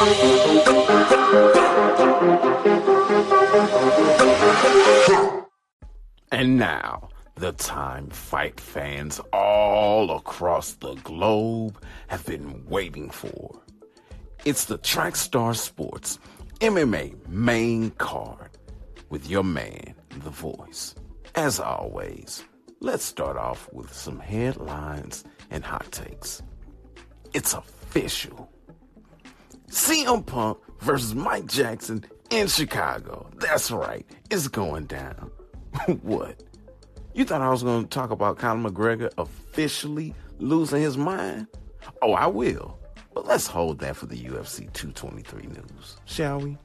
And now, the time fight fans all across the globe have been waiting for. It's the Trackstar Sports MMA main card with your man, The Voice. As always, let's start off with some headlines and hot takes. It's official. CM Punk versus Mike Jackson in Chicago. That's right, it's going down. what? You thought I was going to talk about Conor McGregor officially losing his mind? Oh, I will. But let's hold that for the UFC 223 news, shall we?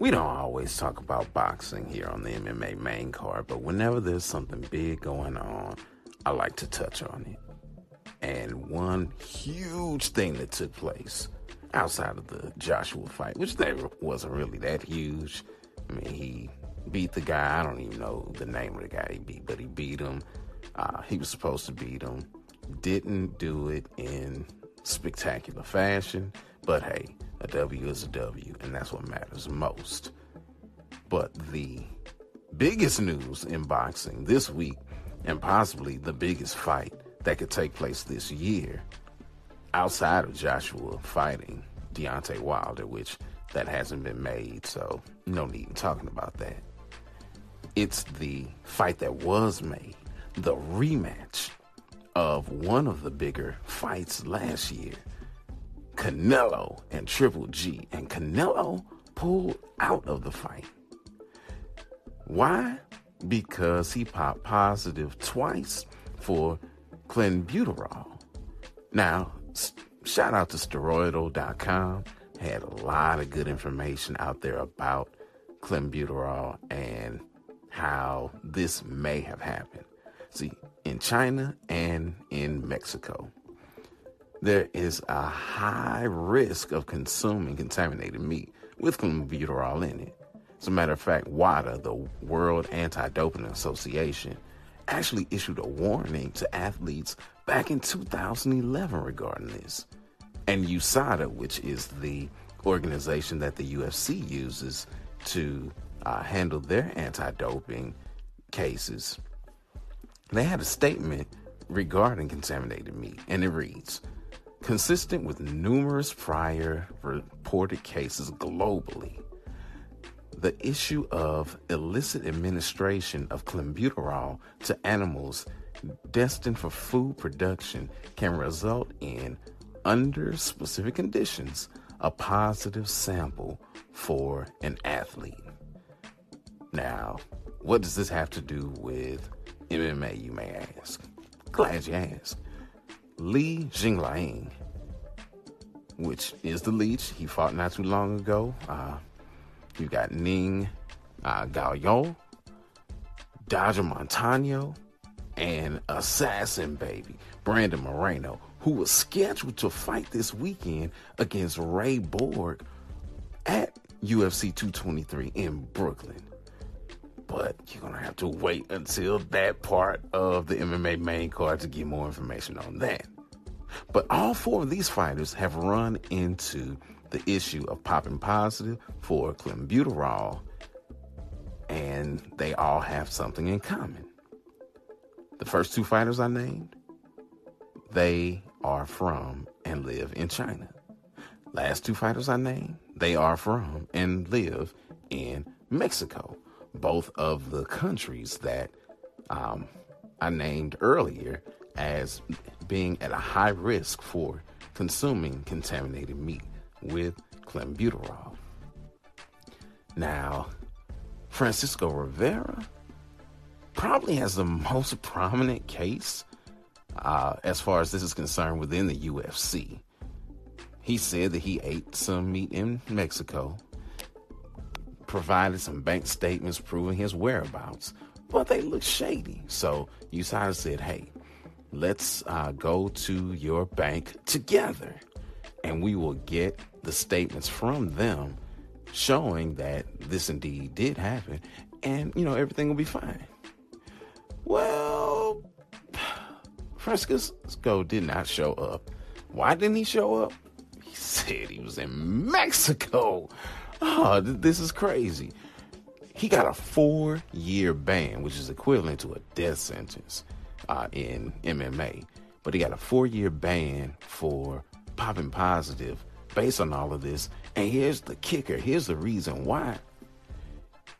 We don't always talk about boxing here on the MMA main card, but whenever there's something big going on, I like to touch on it. And one huge thing that took place outside of the Joshua fight, which that wasn't really that huge. I mean, he beat the guy. I don't even know the name of the guy he beat, but he beat him. Uh, he was supposed to beat him. Didn't do it in spectacular fashion, but hey, a W is a W, and that's what matters most. But the biggest news in boxing this week, and possibly the biggest fight that could take place this year, outside of Joshua fighting Deontay Wilder, which that hasn't been made, so no need in talking about that. It's the fight that was made, the rematch of one of the bigger fights last year. Canelo and Triple G. And Canelo pulled out of the fight. Why? Because he popped positive twice for clenbuterol. Now, shout out to steroidal.com. Had a lot of good information out there about clenbuterol and how this may have happened. See, in China and in Mexico, there is a high risk of consuming contaminated meat with clenbuterol in it. As a matter of fact, WADA, the World Anti-Doping Association, actually issued a warning to athletes back in 2011 regarding this. And USADA, which is the organization that the UFC uses to uh, handle their anti doping cases, they had a statement regarding contaminated meat, and it reads Consistent with numerous prior reported cases globally, the issue of illicit administration of clenbuterol to animals destined for food production can result in, under specific conditions, a positive sample for an athlete. Now, what does this have to do with MMA, you may ask? Glad you asked. Li Jingliang, which is the leech, he fought not too long ago. Uh, you got Ning uh, Gao Dodger Montano, and Assassin Baby, Brandon Moreno, who was scheduled to fight this weekend against Ray Borg at UFC 223 in Brooklyn. But you're to have to wait until that part of the MMA main card to get more information on that. But all four of these fighters have run into the issue of popping positive for clenbuterol, and they all have something in common. The first two fighters I named, they are from and live in China. Last two fighters I named, they are from and live in Mexico. Both of the countries that um, I named earlier as being at a high risk for consuming contaminated meat with clenbuterol. Now, Francisco Rivera probably has the most prominent case uh, as far as this is concerned within the UFC. He said that he ate some meat in Mexico, provided some bank statements proving his whereabouts, but they looked shady. So USADA said, hey, let's uh, go to your bank together and we will get the statements from them showing that this indeed did happen and you know everything will be fine well Francisco did not show up. Why didn't he show up? He said he was in Mexico. Oh, this is crazy. He got a four year ban, which is equivalent to a death sentence uh, in MMA. But he got a four year ban for popping positive based on all of this. And here's the kicker here's the reason why.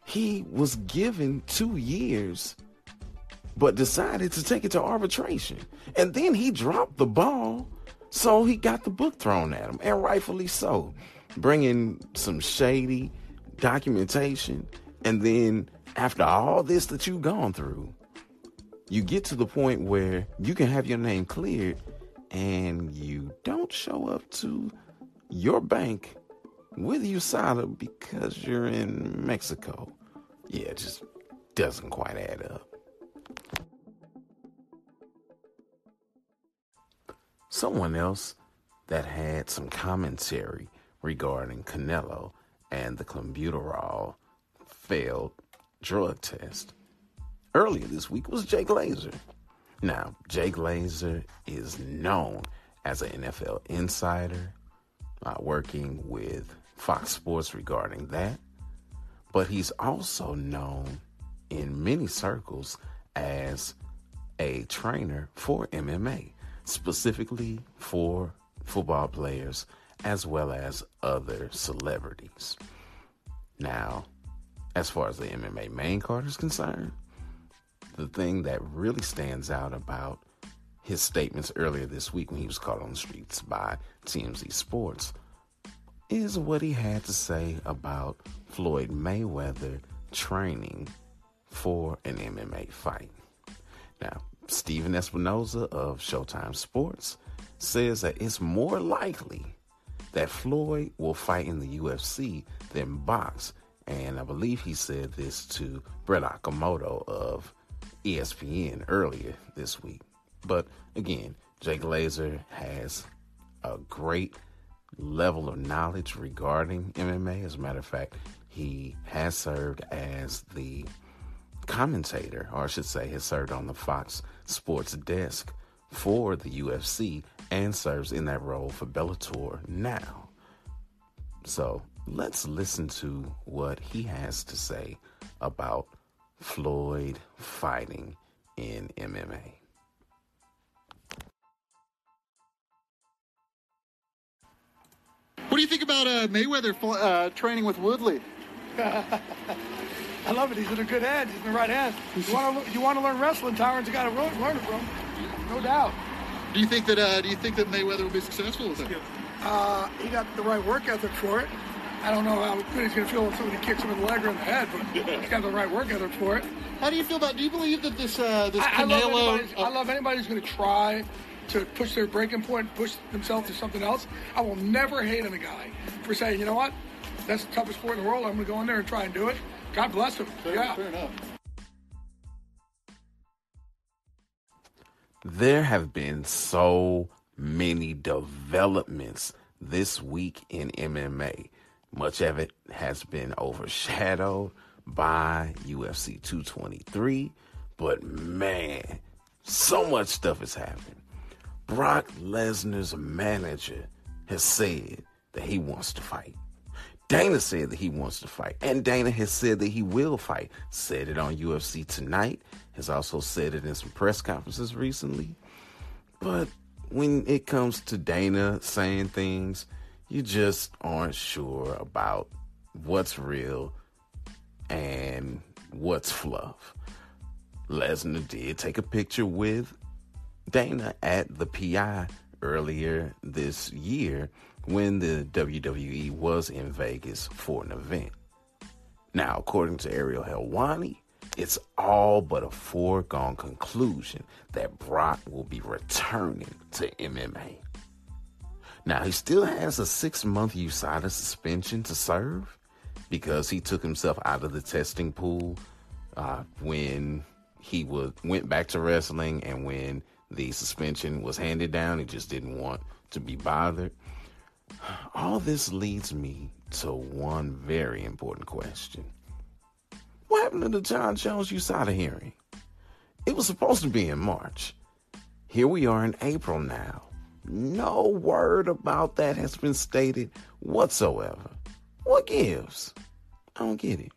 He was given two years, but decided to take it to arbitration. And then he dropped the ball, so he got the book thrown at him, and rightfully so. Bringing some shady documentation and then after all this that you've gone through, you get to the point where you can have your name cleared and you don't show up to your bank with USADA because you're in Mexico. Yeah, it just doesn't quite add up. Someone else that had some commentary regarding Canelo and the clenbuterol failed drug test earlier this week was Jay Glazer. Now, Jay Glazer is known as an NFL insider, uh, working with Fox Sports regarding that, but he's also known in many circles as a trainer for MMA, specifically for football players as well as other celebrities. Now, as far as the MMA main card is concerned, the thing that really stands out about his statements earlier this week when he was caught on the streets by TMZ Sports is what he had to say about Floyd Mayweather training for an MMA fight. Now, Stephen Espinoza of Showtime Sports says that it's more likely that Floyd will fight in the UFC than box and I believe he said this to Brett Okamoto of ESPN earlier this week. But again, Jay Glazer has a great level of knowledge regarding MMA. As a matter of fact, he has served as the commentator, or I should say, has served on the Fox Sports desk for the UFC and serves in that role for Bellator now. So let's listen to what he has to say about Floyd fighting in MMA. What do you think about uh, Mayweather uh, training with Woodley? I love it. He's in a good hand. He's in the right hand. You want to you want to learn wrestling? Tyron's got to learn it from. No doubt. Do you think that uh, Do you think that Mayweather will be successful with it? Uh, he got the right work ethic for it. I don't know how good he's going to feel when somebody kicks him in the leg or in the head, but he's got the right work ethic for it. How do you feel about? Do you believe that this uh, this I, Canelo? I love, I love anybody who's going to try to push their breaking point, push themselves to something else. I will never hate on a guy for saying, you know what, that's the toughest sport in the world. I'm going to go in there and try and do it. God bless him. Fair, yeah. Fair enough. There have been so many developments this week in MMA. Much of it has been overshadowed by UFC 223, but man, so much stuff has happened. Brock Lesnar's manager has said that he wants to fight. Dana said that he wants to fight, and Dana has said that he will fight. Said it on UFC Tonight, has also said it in some press conferences recently. But when it comes to Dana saying things, you just aren't sure about what's real and what's fluff. Lesnar did take a picture with Dana at the PI earlier this year when the WWE was in Vegas for an event. Now, according to Ariel Helwani, it's all but a foregone conclusion that Brock will be returning to MMA. Now, he still has a six month USADA suspension to serve because he took himself out of the testing pool uh, when he was, went back to wrestling and when the suspension was handed down. He just didn't want to be bothered. All this leads me to one very important question. What happened to the Jon Jones USADA hearing? It was supposed to be in March. Here we are in April now. No word about that has been stated whatsoever. What gives? I don't get it.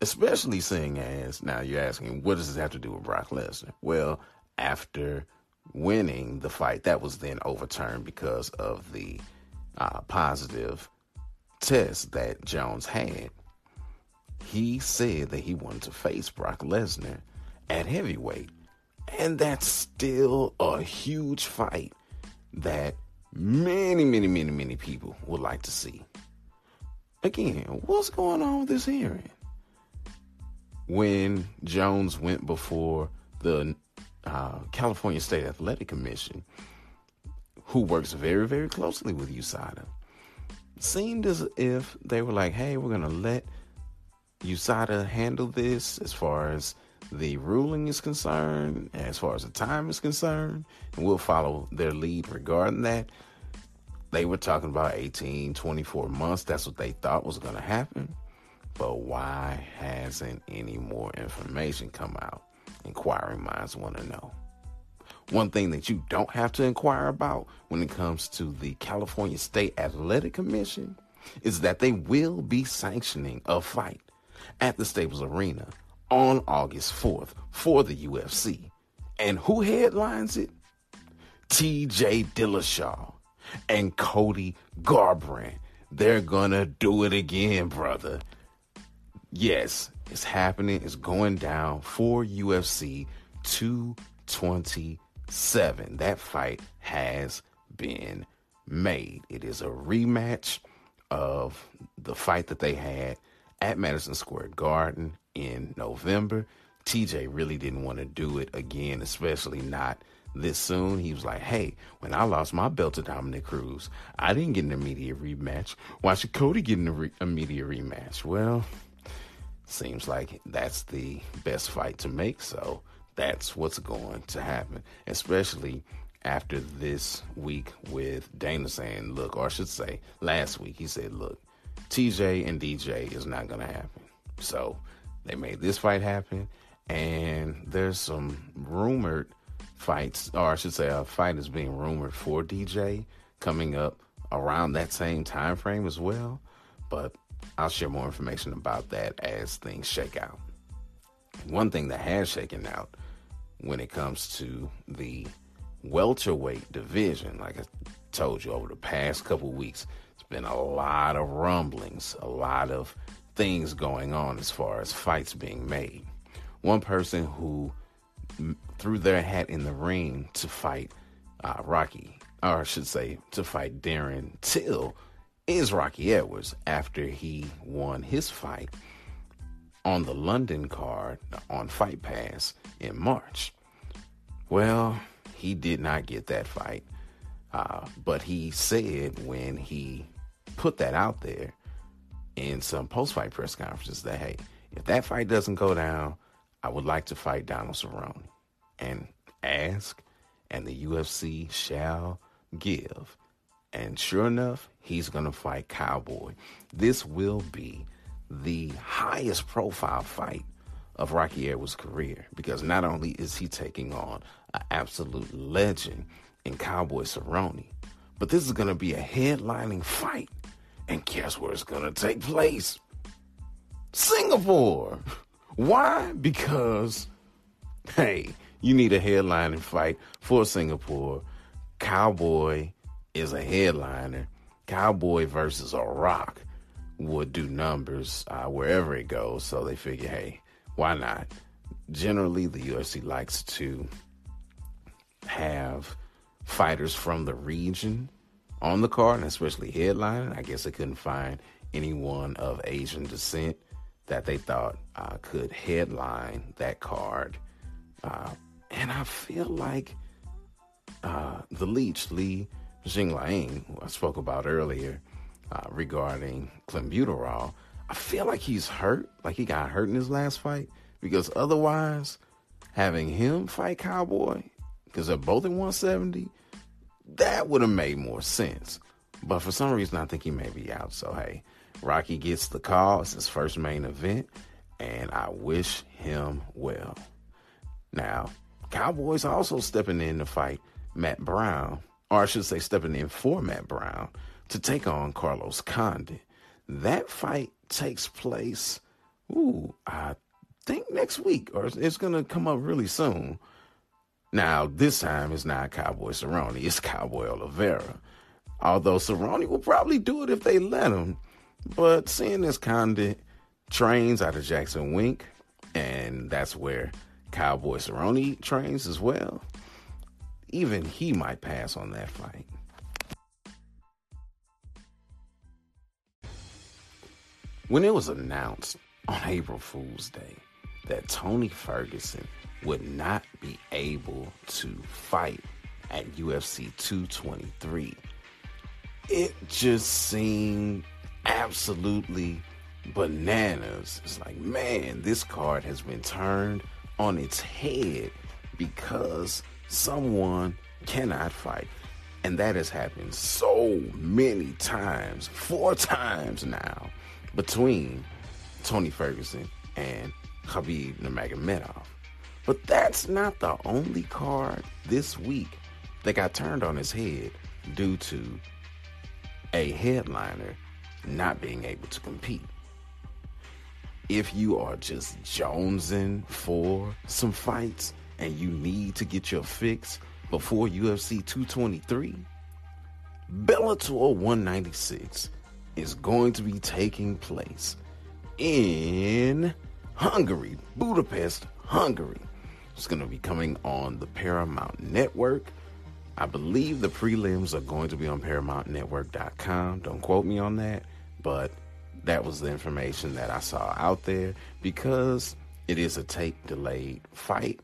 Especially seeing as now you're asking, what does this have to do with Brock Lesnar? Well, after winning the fight, that was then overturned because of the uh, positive test that Jones had. He said that he wanted to face Brock Lesnar at heavyweight. And that's still a huge fight that many, many, many, many people would like to see. Again, what's going on with this hearing? When Jones went before the uh, California State Athletic Commission, who works very, very closely with USADA, seemed as if they were like, hey, we're going to let USADA handle this as far as the ruling is concerned, as far as the time is concerned, and we'll follow their lead regarding that. They were talking about 18, 24 months. That's what they thought was going to happen. But why hasn't any more information come out? Inquiring minds want to know. One thing that you don't have to inquire about when it comes to the California State Athletic Commission is that they will be sanctioning a fight at the Staples Arena on August 4th for the UFC. And who headlines it? TJ Dillashaw and Cody Garbrandt. They're gonna do it again, brother. Yes, it's happening. It's going down for UFC 227. That fight has been made. It is a rematch of the fight that they had at Madison Square Garden in November. TJ really didn't want to do it again, especially not this soon. He was like, hey, when I lost my belt to Dominick Cruz, I didn't get an immediate rematch. Why should Cody get an re- immediate rematch? Well, seems like that's the best fight to make, so that's what's going to happen, especially after this week with Dana saying, look, or I should say last week, he said, look, TJ and DJ is not going to happen. So they made this fight happen, and there's some rumored fights, or I should say, a fight is being rumored for DJ coming up around that same time frame as well. But I'll share more information about that as things shake out. One thing that has shaken out when it comes to the welterweight division, like I told you over the past couple weeks, it's been a lot of rumblings, a lot of things going on as far as fights being made. One person who threw their hat in the ring to fight uh, Rocky, or I should say, to fight Darren Till, is Rocky Edwards after he won his fight on the London card on Fight Pass in March. Well, he did not get that fight, uh, but he said when he put that out there in some post fight press conferences that, hey, if that fight doesn't go down, I would like to fight Donald Cerrone and ask, and the UFC shall give. And sure enough, he's going to fight Cowboy. This will be the highest profile fight of Rocky Edwards' career because not only is he taking on an absolute legend in Cowboy Cerrone, but this is going to be a headlining fight and guess where it's going to take place? Singapore. Why? Because, hey, you need a headlining fight for Singapore. Cowboy is a headliner. Cowboy versus a rock would do numbers uh, wherever it goes. So they figure, hey, why not? Generally, the UFC likes to have fighters from the region on the card, and especially headlining. I guess they couldn't find anyone of Asian descent that they thought uh, could headline that card. Uh, and I feel like uh, the Leech, Li Jingliang, who I spoke about earlier uh, regarding clenbuterol, I feel like he's hurt, like he got hurt in his last fight, because otherwise, having him fight Cowboy, because they're both at 170, that would have made more sense. But for some reason, I think he may be out. So, hey, Rocky gets the call. It's his first main event, and I wish him well. Now, Cowboys also stepping in to fight Matt Brown, or I should say, stepping in for Matt Brown to take on Carlos Condit. That fight takes place, ooh, I think next week, or it's going to come up really soon. Now, this time it's not Cowboy Cerrone, it's Cowboy Oliveira. Although Cerrone will probably do it if they let him. But seeing as Condit trains out of Jackson Wink, and that's where Cowboy Cerrone trains as well, even he might pass on that fight. When it was announced on April Fool's Day that Tony Ferguson would not be able to fight at UFC 223, it just seemed absolutely bananas. It's like, man, this card has been turned on its head because someone cannot fight. And that has happened so many times, four times now, between Tony Ferguson and Khabib Nurmagomedov. But that's not the only card this week that got turned on its head due to a headliner not being able to compete. If you are just jonesing for some fights and you need to get your fix before UFC 223, Bellator 196 is going to be taking place in Hungary, Budapest, Hungary. It's going to be coming on the Paramount Network. I believe the prelims are going to be on ParamountNetwork.com. Don't quote me on that, but that was the information that I saw out there because it is a tape delayed fight.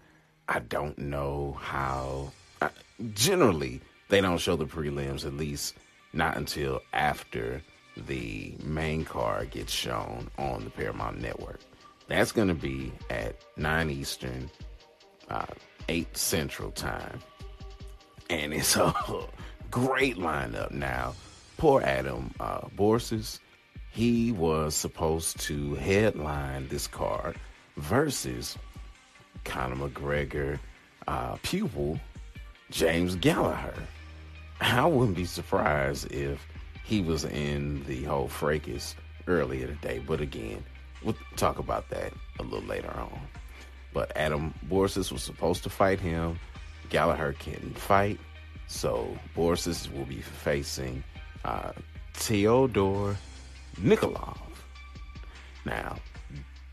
I don't know how. I, generally, they don't show the prelims, at least not until after the main card gets shown on the Paramount Network. That's going to be at 9 Eastern, uh, 8 Central Time. And it's a great lineup now. Poor Adam uh, Borics, he was supposed to headline this card versus Conor McGregor uh, pupil, James Gallagher. I wouldn't be surprised if he was in the whole fracas earlier today. But again, we'll talk about that a little later on. But Adam Borics was supposed to fight him. Gallagher couldn't fight. So Borics will be facing uh, Theodore Nikolov. Now,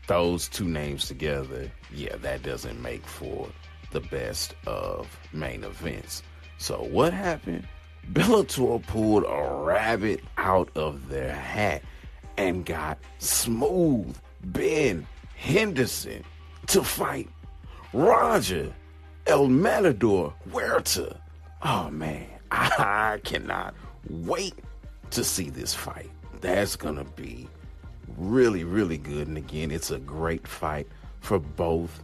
those two names together, yeah, that doesn't make for the best of main events. So what happened? Bellator pulled a rabbit out of their hat and got smooth Ben Henderson to fight Roger El Matador Huerta. Oh man, I cannot wait to see this fight. That's gonna be really, really good. And again, it's a great fight for both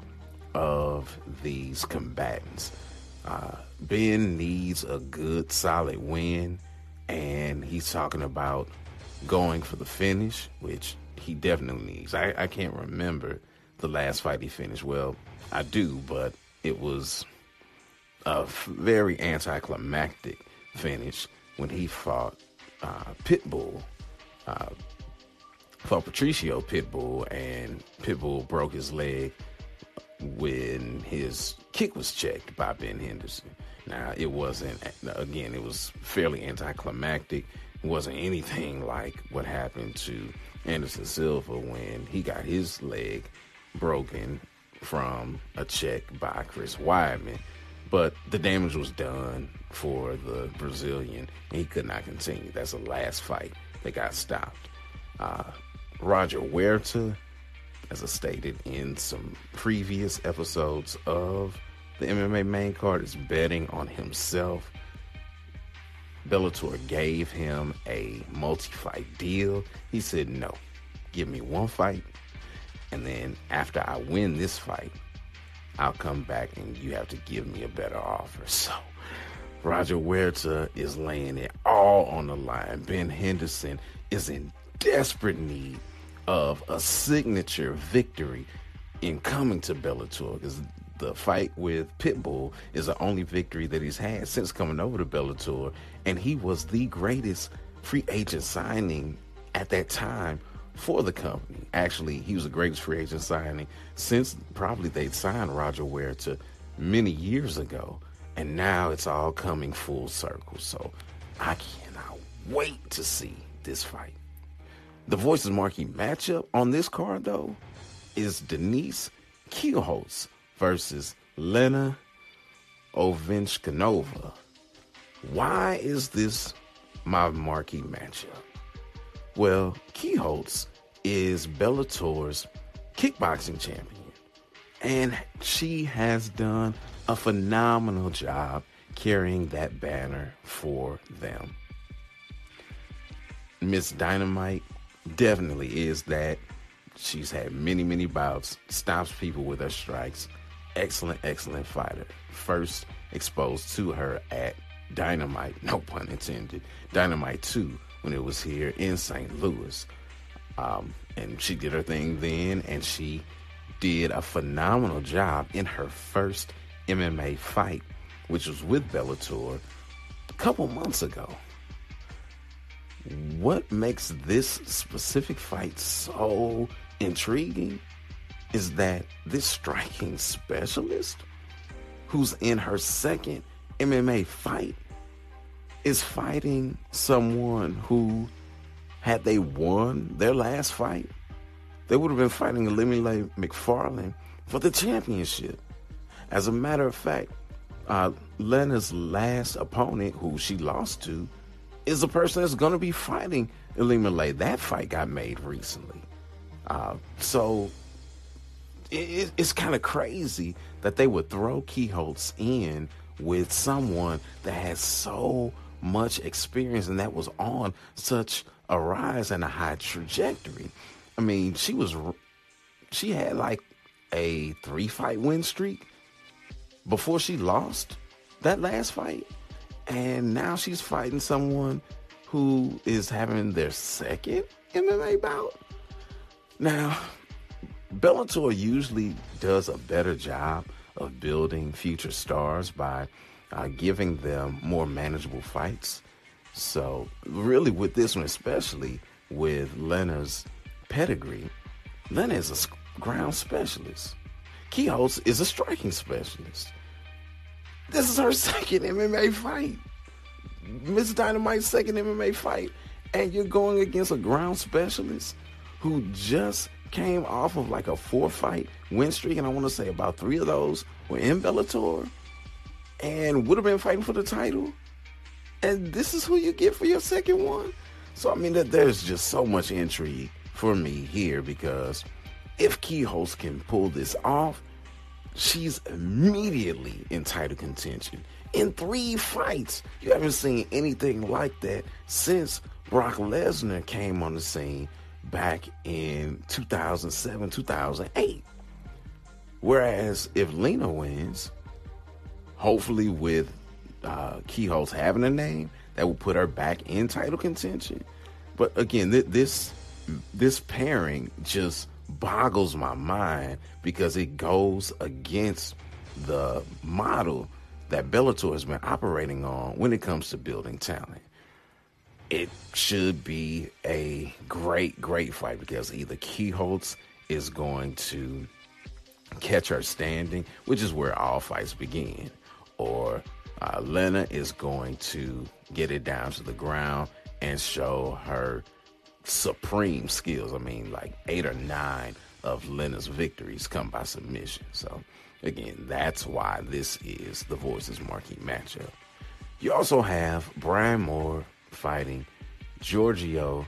of these combatants. Uh, ben needs a good, solid win, and he's talking about going for the finish, which he definitely needs. I, I can't remember the last fight he finished. Well, I do, but it was a very anticlimactic finish when he fought uh, Pitbull. Uh, fought Patricio Pitbull, and Pitbull broke his leg when his kick was checked by Ben Henderson. Now, it wasn't, again, it was fairly anticlimactic. It wasn't anything like what happened to Anderson Silva when he got his leg broken from a check by Chris Weidman. But the damage was done for the Brazilian, and he could not continue. That's the last fight that got stopped. Uh, Roger Huerta, as I stated in some previous episodes of the MMA main card, is betting on himself. Bellator gave him a multi-fight deal. He said, "No, give me one fight, and then after I win this fight, I'll come back and you have to give me a better offer." So Roger Huerta is laying it all on the line. Ben Henderson is in desperate need of a signature victory in coming to Bellator because the fight with Pitbull is the only victory that he's had since coming over to Bellator, and he was the greatest free agent signing at that time for the company. Actually, he was the greatest free agent signing since probably they'd signed Roger Huerta many years ago, and now it's all coming full circle. So I cannot wait to see this fight. The Voices marquee matchup on this card, though, is Denise Kielholtz versus Lena Ovchynnikova. Why is this my marquee matchup? Well, Kielholtz is Bellator's kickboxing champion, and she has done a phenomenal job carrying that banner for them. Miss Dynamite definitely is that. She's had many, many bouts, stops people with her strikes. Excellent, excellent fighter. First exposed to her at Dynamite, no pun intended, Dynamite 2 when it was here in St. Louis. Um, and she did her thing then, and she did a phenomenal job in her first MMA fight, which was with Bellator a couple months ago. What makes this specific fight so intriguing is that this striking specialist, who's in her second MMA fight, is fighting someone who, had they won their last fight, they would have been fighting Ilima-Lei Macfarlane for the championship. As a matter of fact, uh, Lena's last opponent, who she lost to, is the person that's going to be fighting Ilima-Lei. That fight got made recently. Uh, so it, it's kind of crazy that they would throw Kielholtz in with someone that has so much experience and that was on such a rise and a high trajectory. I mean, she was she had like a three fight win streak before she lost that last fight. And now she's fighting someone who is having their second MMA bout. Now, Bellator usually does a better job of building future stars by uh, giving them more manageable fights. So, really, with this one, especially with Lena's pedigree, Lena is a ground specialist. Kielholtz is a striking specialist. This is her second MMA fight. Miss Dynamite's second MMA fight. And you're going against a ground specialist who just came off of like a four fight win streak. And I want to say about three of those were in Bellator and would have been fighting for the title. And this is who you get for your second one. So, I mean, that there's just so much intrigue for me here because if Kielholtz can pull this off, she's immediately in title contention. In three fights, you haven't seen anything like that since Brock Lesnar came on the scene back in 2007, 2008. Whereas if Lena wins, hopefully with uh, Kielholtz having a name, that will put her back in title contention. But again, th- this this pairing just boggles my mind because it goes against the model that Bellator has been operating on when it comes to building talent. It should be a great, great fight because either Kielholtz is going to catch her standing, which is where all fights begin, or uh, Lena is going to get it down to the ground and show her supreme skills. I mean, like eight or nine of Lena's victories come by submission. So, again, that's why this is the Voices marquee matchup. You also have Brian Moore fighting Giorgio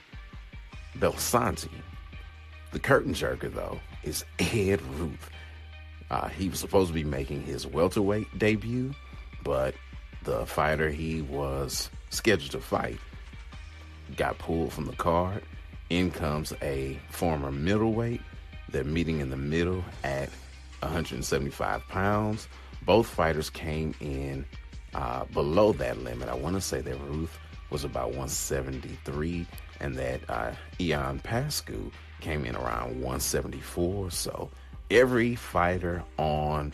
Belsanti. The curtain jerker, though, is Ed Ruth. Uh, he was supposed to be making his welterweight debut, but the fighter he was scheduled to fight got pulled from the card. In comes a former middleweight. They're meeting in the middle at 175 pounds. Both fighters came in uh, below that limit. I want to say that Ruth was about 173 and that uh, Ion Pascu came in around 174. So every fighter on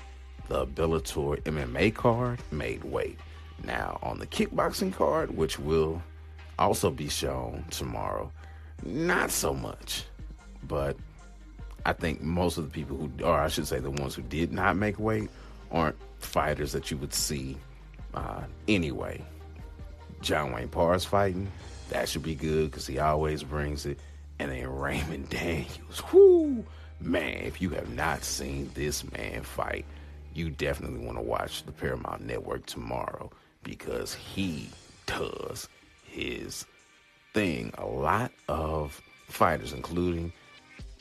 the Bellator MMA card made weight. Now, on the kickboxing card, which will also be shown tomorrow, not so much. But I think most of the people who, or I should say, the ones who did not make weight, aren't fighters that you would see uh, anyway. John Wayne Parr's fighting, that should be good because he always brings it. And then Raymond Daniels, whoo, man, if you have not seen this man fight, you definitely want to watch the Paramount Network tomorrow because he does his thing. A lot of fighters, including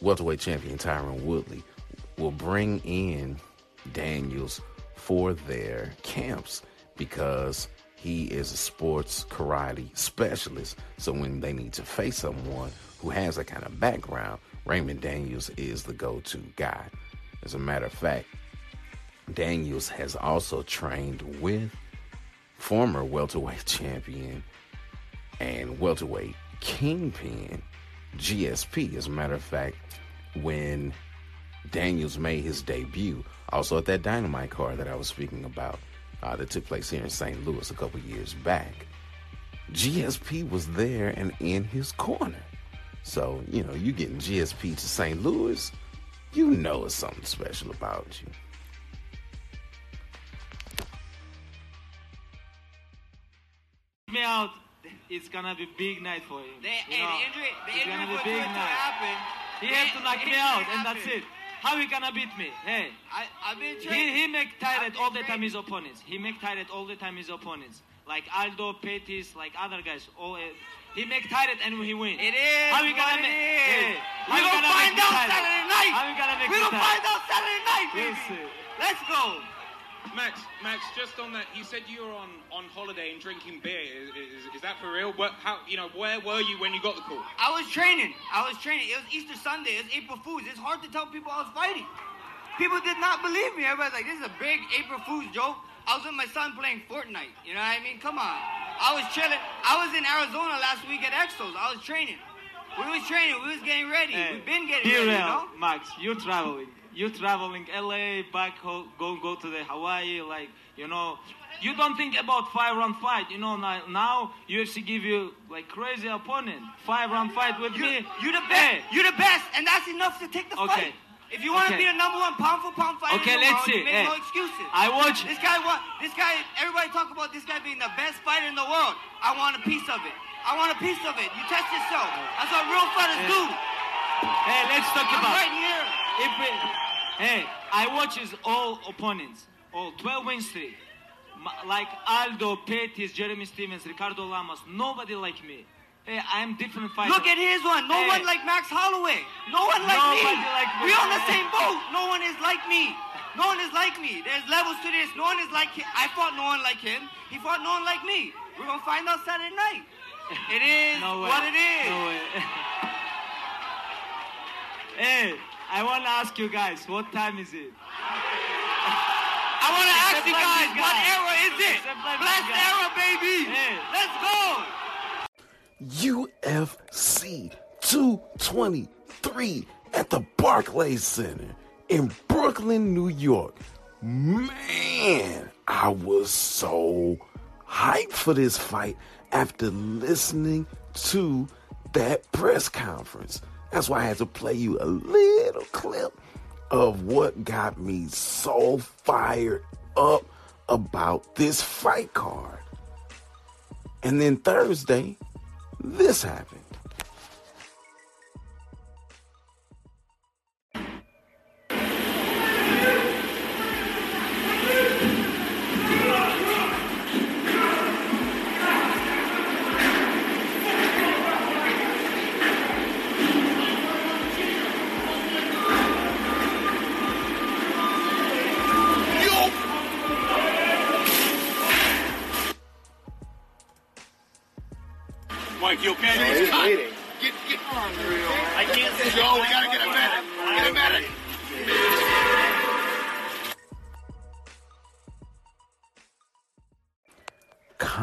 welterweight champion Tyron Woodley, will bring in Daniels for their camps because he is a sports karate specialist. So when they need to face someone who has that kind of background, Raymond Daniels is the go to guy. As a matter of fact, Daniels has also trained with former welterweight champion and welterweight kingpin GSP. As a matter of fact, when Daniels made his debut, also at that Dynamite card that I was speaking about, uh, that took place here in St. Louis a couple years back, GSP was there and in his corner. So, you know, you getting GSP to St. Louis, you know it's something special about you. me out, it's gonna be big night for him. The, you hey, know? the injury, the it's injury for big it night. happen. He has to knock me out, and that's it. How he gonna beat me? Hey, I, I've been he trained. he make tired all the time his opponents. He make tired all the time his opponents. Like Aldo, Pettis, like other guys. All uh, he make tired and he win. It is How we gonna make? Hey, how we gonna find out? Saturday night. How we gonna make we gonna find out Saturday night, baby. Let's go. Max, Max, just on that, you said you were on, on holiday and drinking beer. Is, is, is that for real? What, how, you know, where were you when you got the call? I was training. I was training. It was Easter Sunday. It was April Fools. It's hard to tell people I was fighting. People did not believe me. Everybody's like, this is a big April Fool's joke. I was with my son playing Fortnite. You know what I mean? Come on. I was chilling. I was in Arizona last week at Exos. I was training. We was training. We was getting ready. Hey, We've been getting be ready, real, you know? Max. you're traveling. You traveling LA, back home, go go to the Hawaii, like you know. You don't think about five round fight, you know. Now, now UFC give you like crazy opponent, five round fight with You, me. you the best. Hey, You the best, and that's enough to take the Okay. fight. If you want to Okay. be the number one pound for pound fighter, Okay, in the let's world, see. make Hey, no excuses. I watch. This guy want this guy. Everybody talk about this guy being the best fighter in the world. I want a piece of it. I want a piece of it. You test yourself. That's what real fighters Yeah. do. Hey, let's talk I'm about. right here. Hey, I watches all opponents, all 12 win streak. Like Aldo, Pettis, Jeremy Stephens, Ricardo Lamas. Nobody like me. Hey, I'm different fighter. Look at his one. No Hey. one like Max Holloway. No one like Nobody me. like me. we on the same boat. No one is like me. No one is like me. There's levels to this. No one is like him. I fought no one like him. He fought no one like me. We're gonna find out Saturday night. It is No way. what it is. No hey, I want to ask you guys, what time is it? I want to ask you guys, what era is it? Except Blessed era, baby. Hey. Let's go. UFC 223 at the Barclays Center in Brooklyn, New York. Man, I was so hyped for this fight after listening to that press conference. That's why I had to play you a little clip of what got me so fired up about this fight card. And then Thursday, this happened.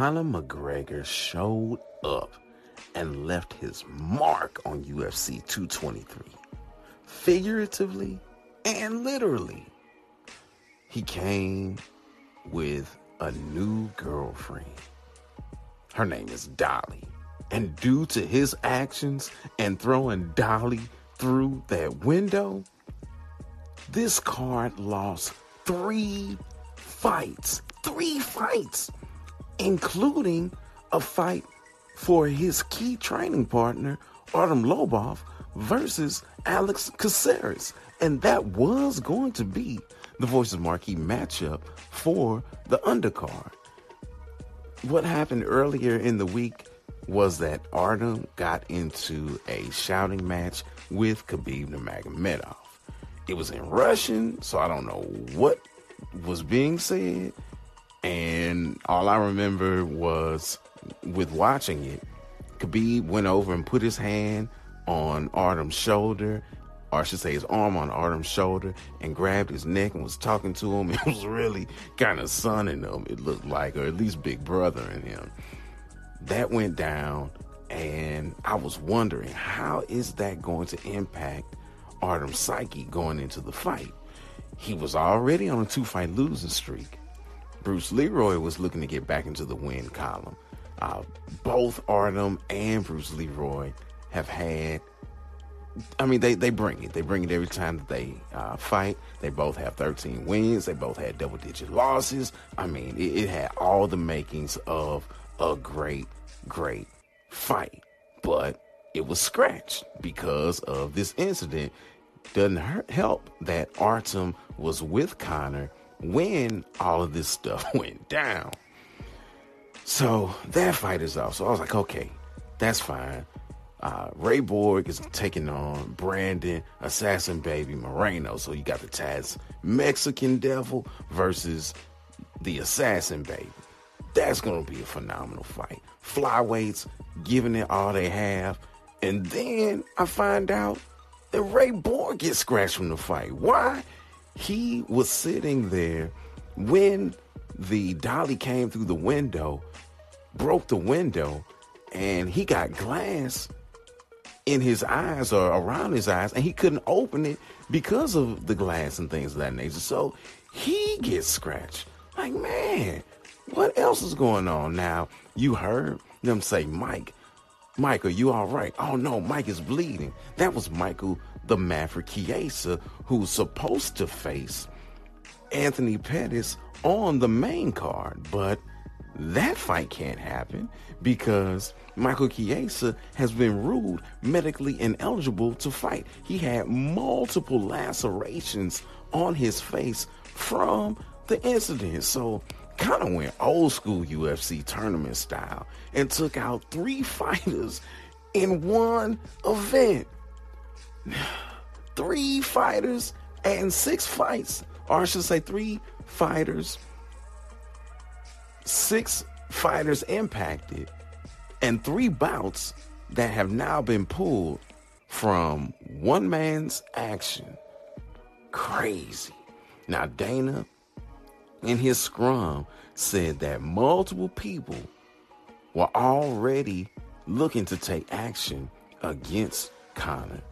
Conor McGregor showed up and left his mark on UFC 223, figuratively and literally. he came with a new girlfriend. Her name is Dolly. And due to his actions and throwing Dolly through that window, this card lost three fights. Three fights, including a fight for his key training partner, Artem Lobov, versus Alex Caceres. And that was going to be the Voices Marquee matchup for the undercard. What happened earlier in the week was that Artem got into a shouting match with Khabib Nurmagomedov. It was in Russian, so I don't know what was being said. And all I remember was with watching it, Khabib went over and put his hand on Artem's shoulder, or I should say his arm on Artem's shoulder, and grabbed his neck and was talking to him. It was really kind of sonning him, it looked like, or at least big brother in him. That went down, and I was wondering how is that going to impact Artem's psyche going into the fight? He was already on a two fight losing streak. Bruce Leroy was looking to get back into the win column. Uh, both Artem and Bruce Leroy have had. I mean, they, they bring it. They bring it every time that they uh, fight. They both have 13 wins. They both had double digit losses. I mean, it, it had all the makings of a great, great fight. But it was scratched because of this incident. Doesn't hurt, help that Artem was with Conor when all of this stuff went down. So that fight is off. So I was like, okay, that's fine. Uh, Ray Borg is taking on Brandon Assassin Baby Moreno. So you got the Taz Mexican Devil versus the Assassin Baby. That's going to be a phenomenal fight. Flyweights giving it all they have. And then I find out that Ray Borg gets scratched from the fight. Why? He was sitting there when the dolly came through the window, broke the window, and he got glass in his eyes or around his eyes, and he couldn't open it because of the glass and things of that nature. So he gets scratched. Like, man, what else is going on now? You heard them say, Mike, Mike, are you all right? Oh no, Mike is bleeding. That was Michael the Maverick Chiesa, who's supposed to face Anthony Pettis on the main card, but that fight can't happen because Michael Chiesa has been ruled medically ineligible to fight. He had multiple lacerations on his face from the incident. So kind of went old school UFC tournament style and took out three fighters in one event. Three fighters and six fights, or I should say, three fighters, six fighters impacted, and three bouts that have now been pulled from one man's action. Crazy. Now, Dana in his scrum said that multiple people were already looking to take action against Conor.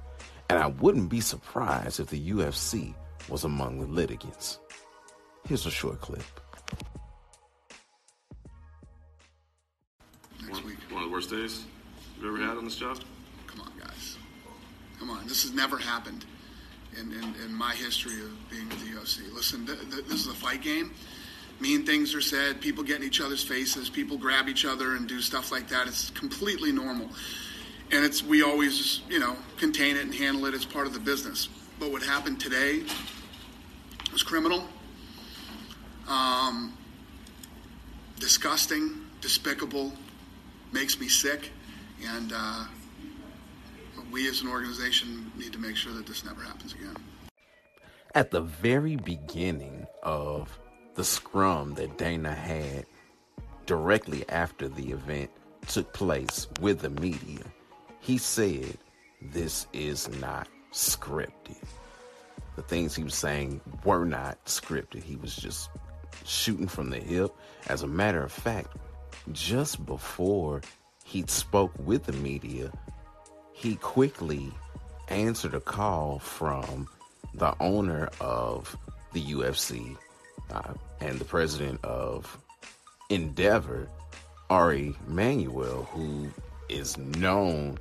And I wouldn't be surprised if the UFC was among the litigants. Here's a short clip. One, one of the worst days you've ever had on this job? Come on, guys. Come on. This has never happened in, in, in my history of being with the UFC. Listen, th- th- this is a fight game. Mean things are said, people get in each other's faces, people grab each other and do stuff like that. It's completely normal. And it's we always, you know, contain it and handle it as part of the business. But what happened today was criminal, um, disgusting, despicable, makes me sick, and uh, we as an organization need to make sure that this never happens again. At the very beginning of the scrum that Dana had directly after the event took place with the media, he said, This is not scripted. The things he was saying were not scripted. He was just shooting from the hip. As a matter of fact, just before he spoke with the media, he quickly answered a call from the owner of the UFC, uh, and the president of Endeavor, Ari Emanuel, who is known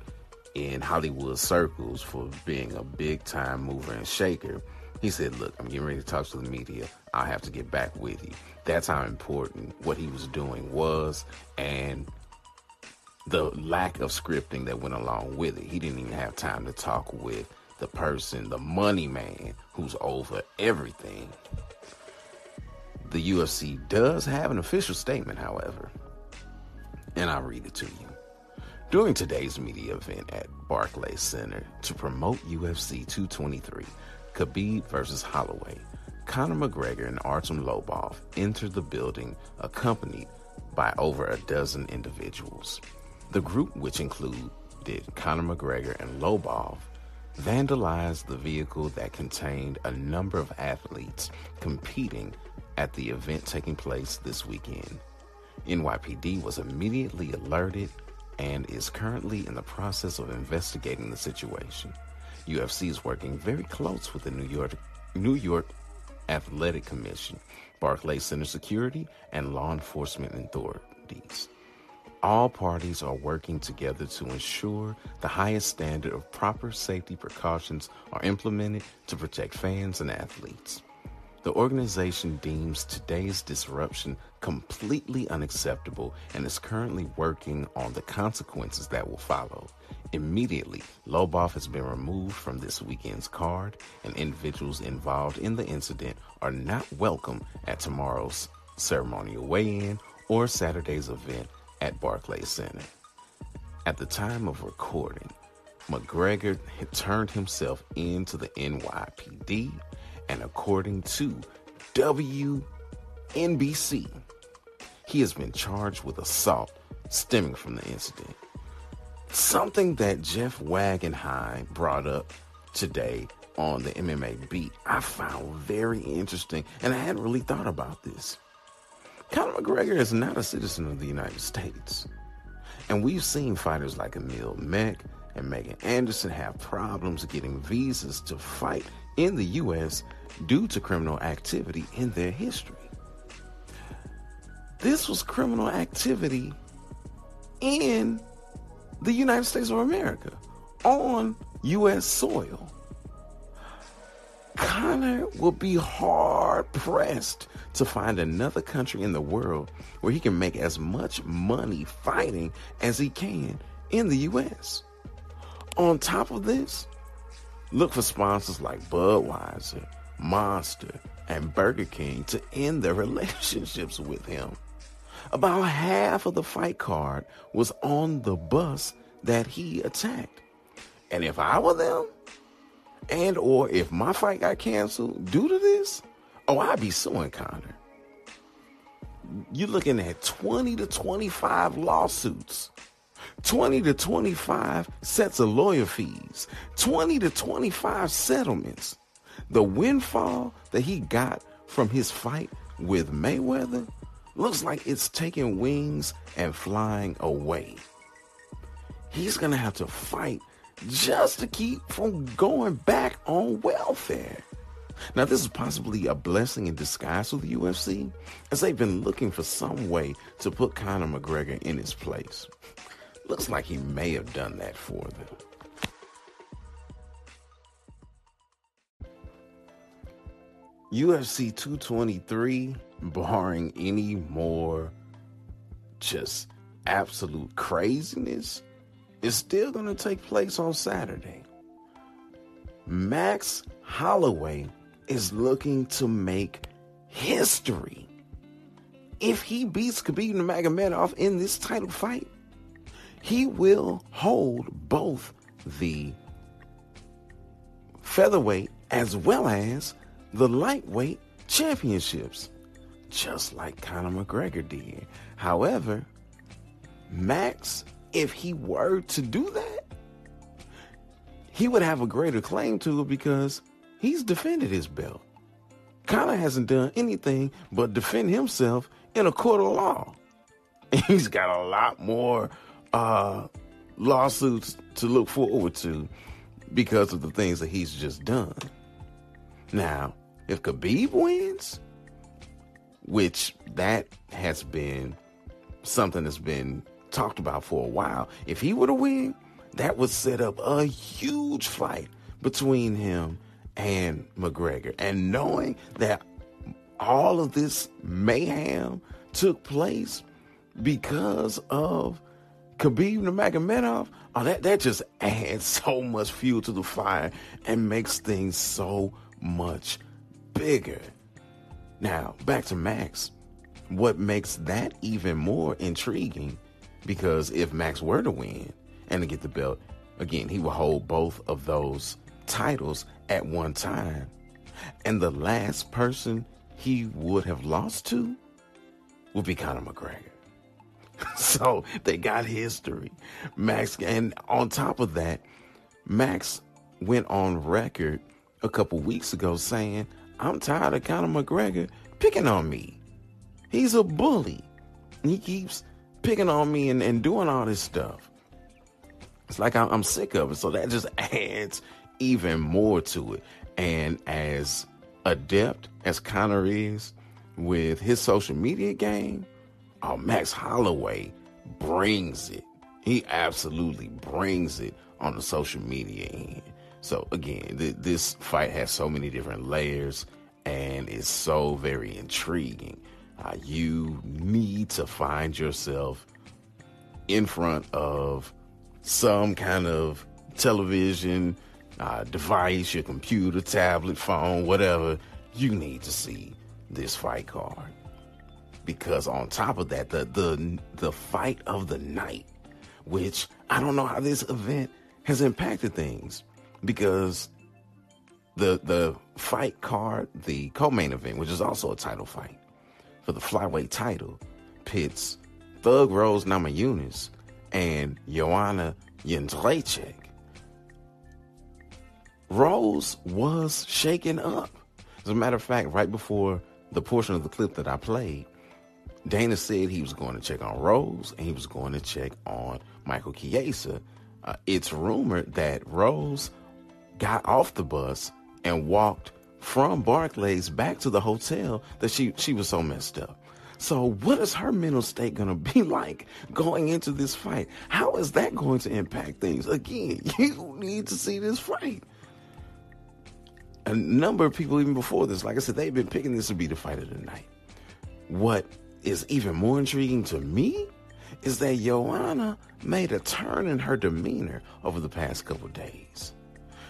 in Hollywood circles for being a big time mover and shaker. He said, Look, I'm getting ready to talk to the media. I'll have to get back with you. That's how important what he was doing was, and the lack of scripting that went along with it. He didn't even have time to talk with the person, the money man who's over everything. The UFC does have an official statement, however, and I'll read it to you. During today's media event at Barclays Center to promote UFC 223, Khabib versus Holloway, Conor McGregor and Artem Lobov entered the building accompanied by over a dozen individuals. The group, which included Conor McGregor and Lobov, vandalized the vehicle that contained a number of athletes competing at the event taking place this weekend. NYPD was immediately alerted and is currently in the process of investigating the situation. UFC is working very close with the New York New York Athletic Commission, Barclays Center Security, and law enforcement authorities. All parties are working together to ensure the highest standard of proper safety precautions are implemented to protect fans and athletes. The organization deems today's disruption completely unacceptable and is currently working on the consequences that will follow. Immediately, Lobov has been removed from this weekend's card, and individuals involved in the incident are not welcome at tomorrow's ceremonial weigh in or Saturday's event at Barclays Center. At the time of recording, McGregor had turned himself into the NYPD and according to WNBC, he has been charged with assault stemming from the incident. Something that Jeff Wagenheim brought up today on the MMA beat, I found very interesting, and I hadn't really thought about this. Conor McGregor is not a citizen of the United States. And we've seen fighters like Emil Meek and Megan Anderson have problems getting visas to fight in the U.S. due to criminal activity in their history. This was criminal activity in the United States of America on U.S. soil. Conor will be hard pressed to find another country in the world where he can make as much money fighting as he can in the U.S. On top of this, Look for sponsors like Budweiser, Monster, and Burger King to end their relationships with him. About half of the fight card was on the bus that he attacked. And if I were them, and or if my fight got canceled due to this, oh, I'd be suing Conor. You're looking at 20 to 25 lawsuits 20 to 25 sets of lawyer fees, 20 to 25 settlements. The windfall that he got from his fight with Mayweather looks like it's taking wings and flying away. He's going to have to fight just to keep from going back on welfare. Now, this is possibly a blessing in disguise for the UFC, as they've been looking for some way to put Conor McGregor in his place. Looks like he may have done that for them. UFC 223, barring any more just absolute craziness, is still going to take place on Saturday. Max Holloway is looking to make history. If he beats Khabib Nurmagomedov in this title fight, he will hold both the featherweight as well as the lightweight championships, just like Conor McGregor did. However, Max, if he were to do that, he would have a greater claim to it because he's defended his belt. Conor hasn't done anything but defend himself in a court of law. He's got a lot more uh, lawsuits to look forward to because of the things that he's just done. Now, if Khabib wins, which that has been something that's been talked about for a while. If he were to win, that would set up a huge fight between him and McGregor. And knowing that all of this mayhem took place because of Khabib Nurmagomedov, oh, that, that just adds so much fuel to the fire and makes things so much bigger. Now, back to Max. What makes that even more intriguing, because if Max were to win and to get the belt, again, he will hold both of those titles at one time. And the last person he would have lost to would be Conor McGregor. so they got history. Max, and on top of that, Max went on record a couple weeks ago saying, I'm tired of Conor McGregor picking on me. He's a bully. He keeps picking on me and, and doing all this stuff. It's like I'm, I'm sick of it. So that just adds even more to it. And as adept as Conor is with his social media game, oh, Max Holloway brings it. He absolutely brings it on the social media end. So again, th- this fight has so many different layers and is so very intriguing. Uh, you need to find yourself in front of some kind of television uh, device, your computer, tablet, phone, whatever. You need to see this fight card because on top of that, the the the fight of the night, which I don't know how this event has impacted things because the the fight card, the co-main event, which is also a title fight for the flyweight title, pits Thug Rose Namajunas and Joanna Jędrzejczyk. Rose was shaken up. As a matter of fact, right before the portion of the clip that I played, Dana said he was going to check on Rose and he was going to check on Michael Chiesa. Uh, it's rumored that Rose got off the bus and walked from Barclays back to the hotel that she she was so messed up. So what is her mental state going to be like going into this fight? How is that going to impact things? Again, you need to see this fight. A number of people even before this, like I said, they've been picking this to be the fight of the night. What is even more intriguing to me is that Joanna made a turn in her demeanor over the past couple days.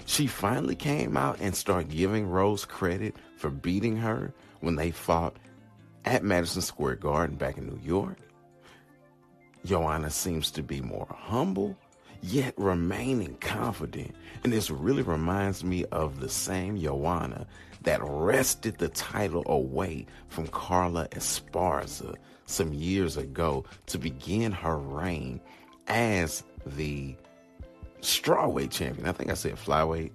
She finally came out and started giving Rose credit for beating her when they fought at Madison Square Garden back in New York. Joanna seems to be more humble, yet remaining confident. And this really reminds me of the same Joanna that wrested the title away from Carla Esparza some years ago to begin her reign as the strawweight champion. I think I said flyweight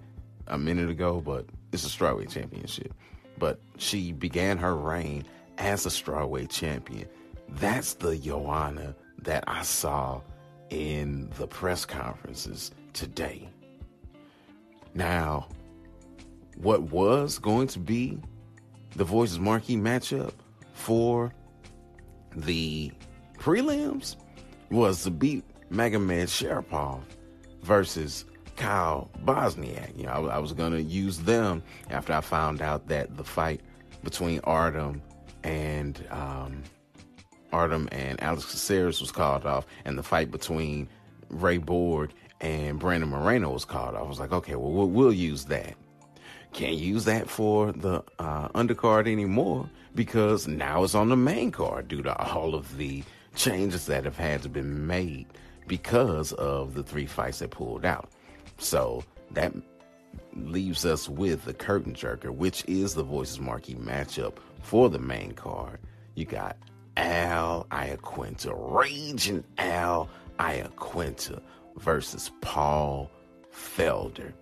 a minute ago, but it's a strawweight championship. But she began her reign as a strawweight champion. That's the Joanna that I saw in the press conferences today. Now, what was going to be the Voices marquee matchup for the prelims was to beat Magomed Sharipov versus Kyle Bochniak. You know, I, I was going to use them after I found out that the fight between Artem and um, Artem and Alex Caceres was called off, and the fight between Ray Borg and Brandon Moreno was called off. I was like, okay, well, we'll, we'll use that. Can't use that for the uh, undercard anymore because now it's on the main card due to all of the changes that have had to be made because of the three fights that pulled out. So that leaves us with the curtain jerker, which is the Voices Marquee matchup for the main card. You got Al Iaquinta, Raging Al Iaquinta versus Paul Felder.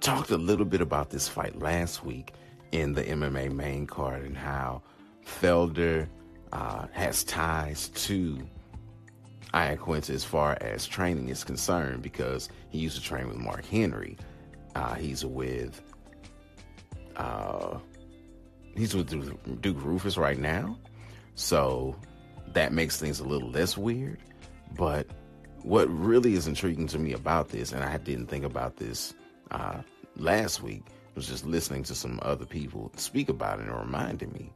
Talked a little bit about this fight last week in the MMA main card and how Felder uh, has ties to Iaquinta as far as training is concerned because he used to train with Mark Henry. Uh, he's with uh, he's with Duke Roufus right now, So that makes things a little less weird. But what really is intriguing to me about this, and I didn't think about this uh, last week, was just listening to some other people speak about it and reminded me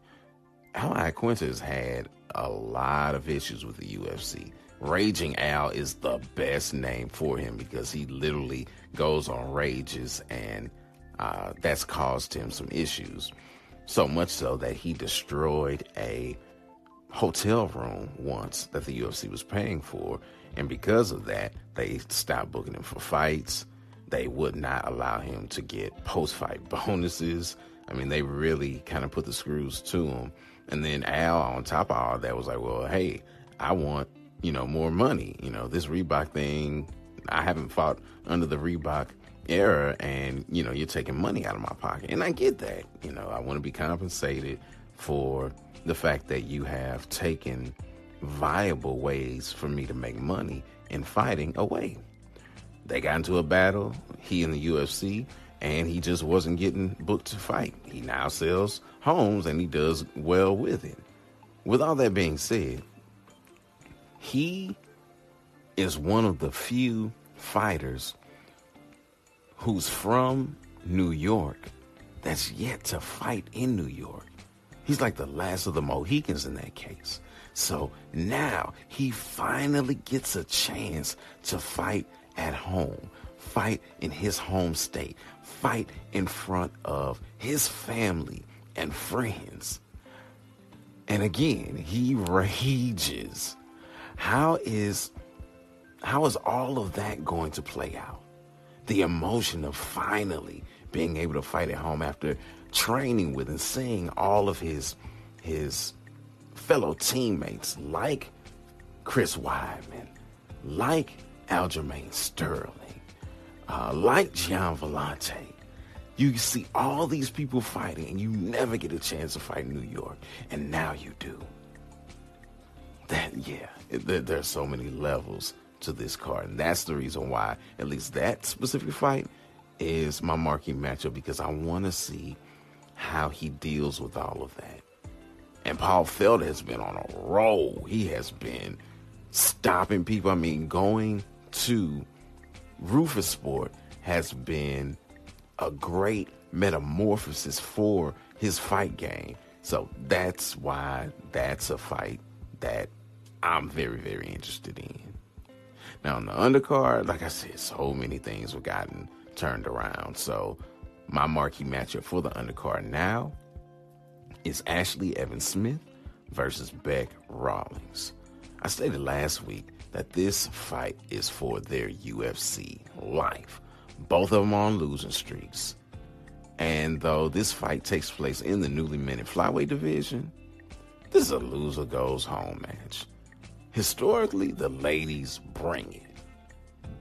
Al Iaquinta has had a lot of issues with the UFC. Raging Al is the best name for him because he literally goes on rages and uh, that's caused him some issues. So much so that he destroyed a hotel room once that the UFC was paying for. And because of that, they stopped booking him for fights. They would not allow him to get post fight bonuses. I mean, they really kind of put the screws to him. And then Al, on top of all that, was like, well, hey, I want, you know, more money. You know, this Reebok thing, I haven't fought under the Reebok era, and, you know, you're taking money out of my pocket. And I get that. You know, I want to be compensated for the fact that you have taken viable ways for me to make money in fighting away. They got into a battle, he in the UFC, and he just wasn't getting booked to fight. He now sells homes and he does well with it. With all that being said, he is one of the few fighters who's from New York that's yet to fight in New York. He's like the last of the Mohicans in that case. So now he finally gets a chance to fight at home, fight in his home state, fight in front of his family and friends. And again, he rages. How is how is all of that going to play out? The emotion of finally being able to fight at home after training with and seeing all of his his fellow teammates like Chris Weidman, like Aljamain Sterling, uh, like Gian Villante. You see all these people fighting, and you never get a chance to fight New York, and now you do. That yeah, it, there, there's so many levels to this card, and that's the reason why at least that specific fight is my marquee matchup because I want to see how he deals with all of that. And Paul Felder has been on a roll. He has been stopping people. I mean, going to Roufusport has been a great metamorphosis for his fight game. So that's why that's a fight that I'm very, very interested in. Now, on the undercard, like I said, so many things were gotten turned around. So my marquee matchup for the undercard now is Ashley Evans Smith versus Beck Rawlings. I stated last week that this fight is for their UFC life. Both of them on losing streaks. And though this fight takes place in the newly minted flyweight division, this is a loser goes home match. Historically, the ladies bring it.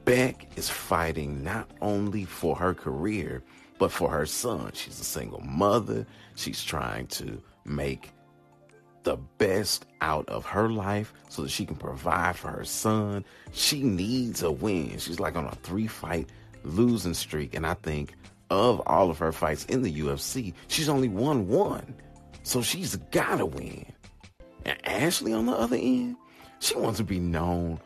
Beck is fighting not only for her career, but for her son. She's a single mother. She's trying to make the best out of her life so that she can provide for her son. She needs a win. She's like on a three fight losing streak. And I think of all of her fights in the UFC, she's only won one. So she's got to win. And Ashley, on the other end, she wants to be known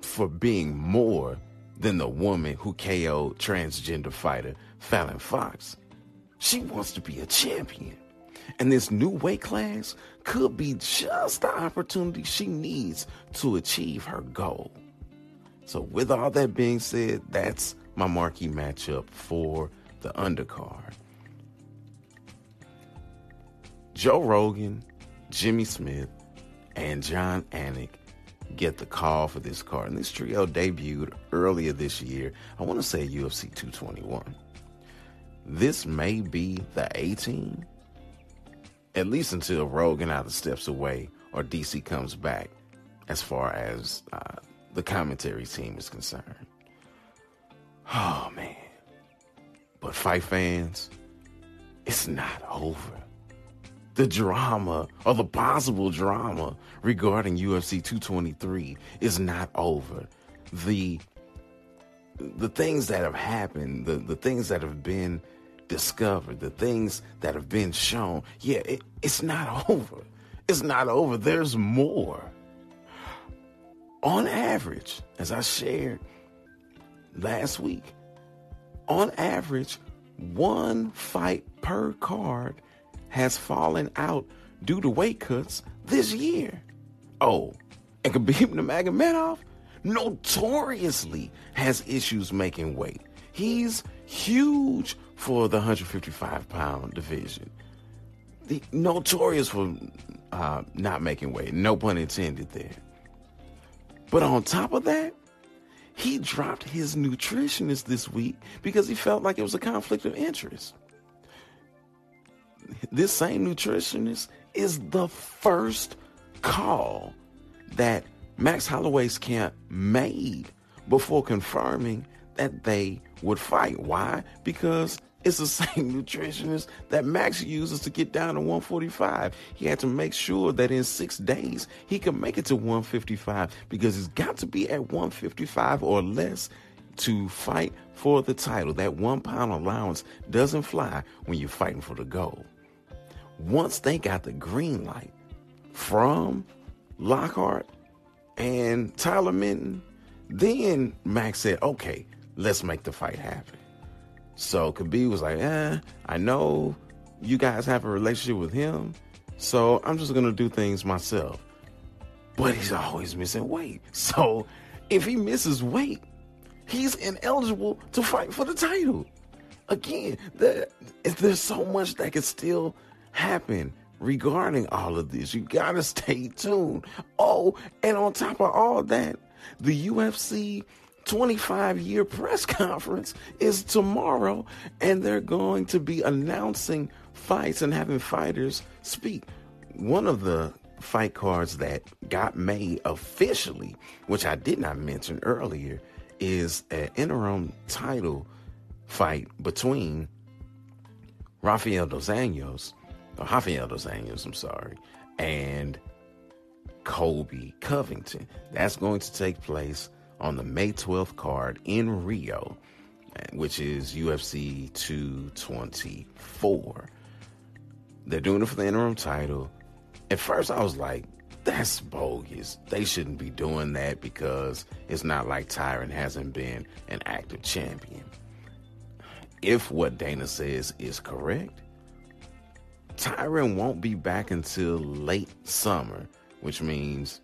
for being more than the woman who KO'd transgender fighter Fallon Fox. She wants to be a champion. And this new weight class could be just the opportunity she needs to achieve her goal. So, with all that being said, that's my marquee matchup for the undercard. Joe Rogan, Jimmy Smith, and Jon Anik get the call for this card. And this trio debuted earlier this year. I want to say UFC 221. This may be the A team, at least until Rogan either steps away or DC comes back, as far as uh, the commentary team is concerned. Oh, man. But fight fans, it's not over. The drama or the possible drama regarding UFC 223 is not over. The the things that have happened, the, the things that have been discovered, the things that have been shown, yeah, it, it's not over. It's not over. There's more. On average, as I shared last week, on average, one fight per card has fallen out due to weight cuts this year. Oh, and Khabib Nurmagomedov notoriously has issues making weight. He's huge for the 155 pound division. The, notorious for uh, not making weight. No pun intended there. But on top of that, he dropped his nutritionist this week because he felt like it was a conflict of interest. This same nutritionist is the first call that Max Holloway's camp made before confirming that they would fight. Why? Because it's the same nutritionist that Max uses to get down to 145. He had to make sure that in six days he could make it to 155 because he's got to be at 155 or less to fight for the title. That one pound allowance doesn't fly when you're fighting for the gold. Once they got the green light from Lockhart and Tyler Minton, then Max said, okay, let's make the fight happen. So Khabib was like, eh, I know you guys have a relationship with him, so I'm just gonna do things myself. But he's always missing weight. So if he misses weight, he's ineligible to fight for the title. Again, there, there's so much that could still happen regarding all of this. You gotta stay tuned. Oh, and on top of all that, the UFC 25 year press conference is tomorrow, and they're going to be announcing fights and having fighters speak. One of the fight cards that got made officially, which I did not mention earlier, is an interim title fight between Rafael Dos Anjos, or Rafael Dos Anjos, I'm sorry, and Colby Covington. That's going to take place on the May 12th card in Rio, which is UFC 224. They're doing it for the interim title. At first, I was like, that's bogus. They shouldn't be doing that because it's not like Tyron hasn't been an active champion. If what Dana says is correct, Tyron won't be back until late summer, which means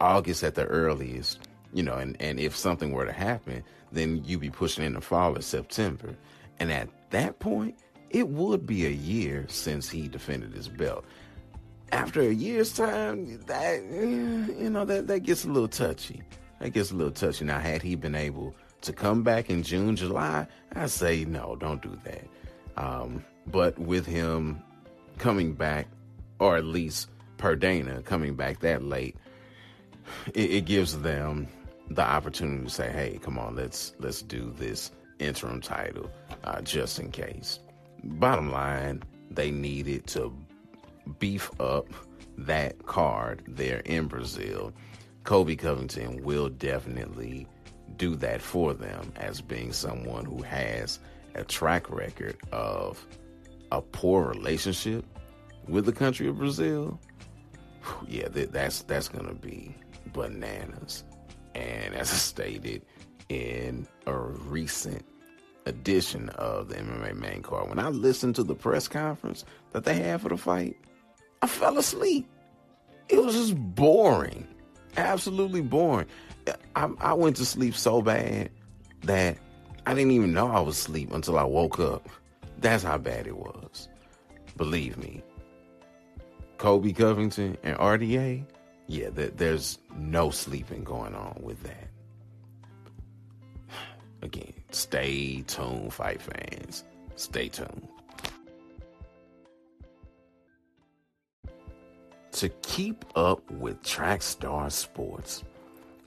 August at the earliest you know, and, and if something were to happen, then you'd be pushing in the fall of September. And at that point, it would be a year since he defended his belt. After a year's time, that you know that that gets a little touchy. That gets a little touchy. Now, had he been able to come back in June, July, I say no, don't do that. Um, but with him coming back, or at least Perdana coming back that late, it, it gives them the opportunity to say, "Hey, come on, let's let's do this interim title uh, just in case." Bottom line, they needed to beef up that card there in Brazil. Colby Covington will definitely do that for them as being someone who has a track record of a poor relationship with the country of Brazil. Yeah, that's that's gonna be bananas. And as I stated in a recent edition of the MMA main card, when I listened to the press conference that they had for the fight, I fell asleep. It was just boring, absolutely boring. I, I went to sleep so bad that I didn't even know I was asleep until I woke up. That's how bad it was. Believe me. Colby Covington and RDA, yeah, there's no sleeping going on with that. Again, stay tuned, fight fans. Stay tuned. To keep up with Trackstar Sports,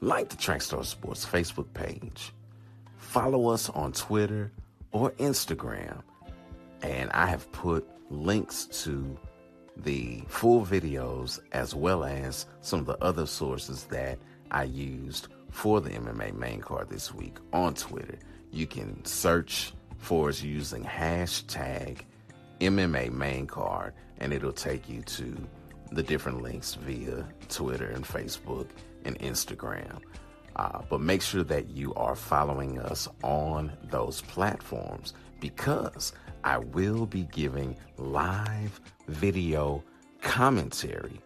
like the Trackstar Sports Facebook page, follow us on Twitter or Instagram, and I have put links to the full videos as well as some of the other sources that I used for the MMA main card this week on Twitter. You can search for us using hashtag MMA main card and it'll take you to the different links via Twitter and Facebook and Instagram. Uh, but make sure that you are following us on those platforms because I will be giving live video commentary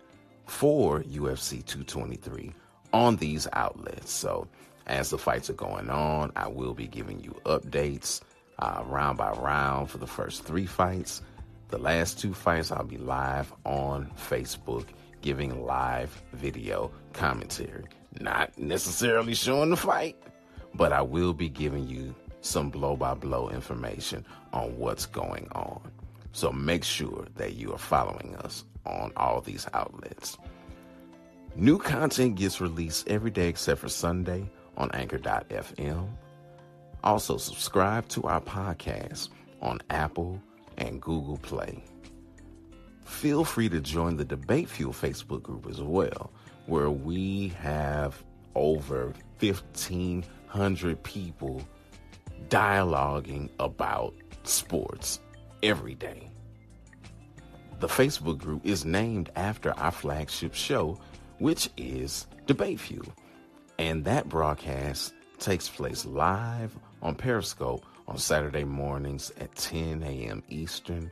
for UFC 223 on these outlets. So, as the fights are going on, I will be giving you updates uh, round by round for the first three fights. The last two fights, I'll be live on Facebook giving live video commentary. Not necessarily showing the fight, but I will be giving you some blow by blow information on what's going on. So make sure that you are following us on all these outlets. New content gets released every day except for Sunday on anchor.fm. Also, subscribe to our podcast on Apple and Google Play. Feel free to join the Debate Fuel Facebook group as well, where we have over 1,500 people dialoguing about sports every day. The Facebook group is named after our flagship show, which is Debate Fuel. And that broadcast takes place live on Periscope on Saturday mornings at 10 a.m. Eastern.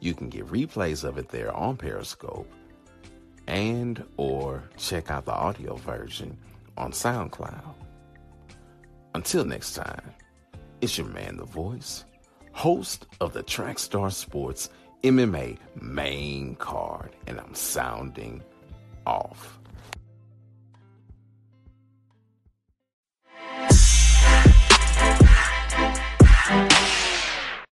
You can get replays of it there on Periscope and or check out the audio version on SoundCloud. Until next time, it's your man, The Voice, host of the Trackstar Sports MMA main card, and I'm sounding off.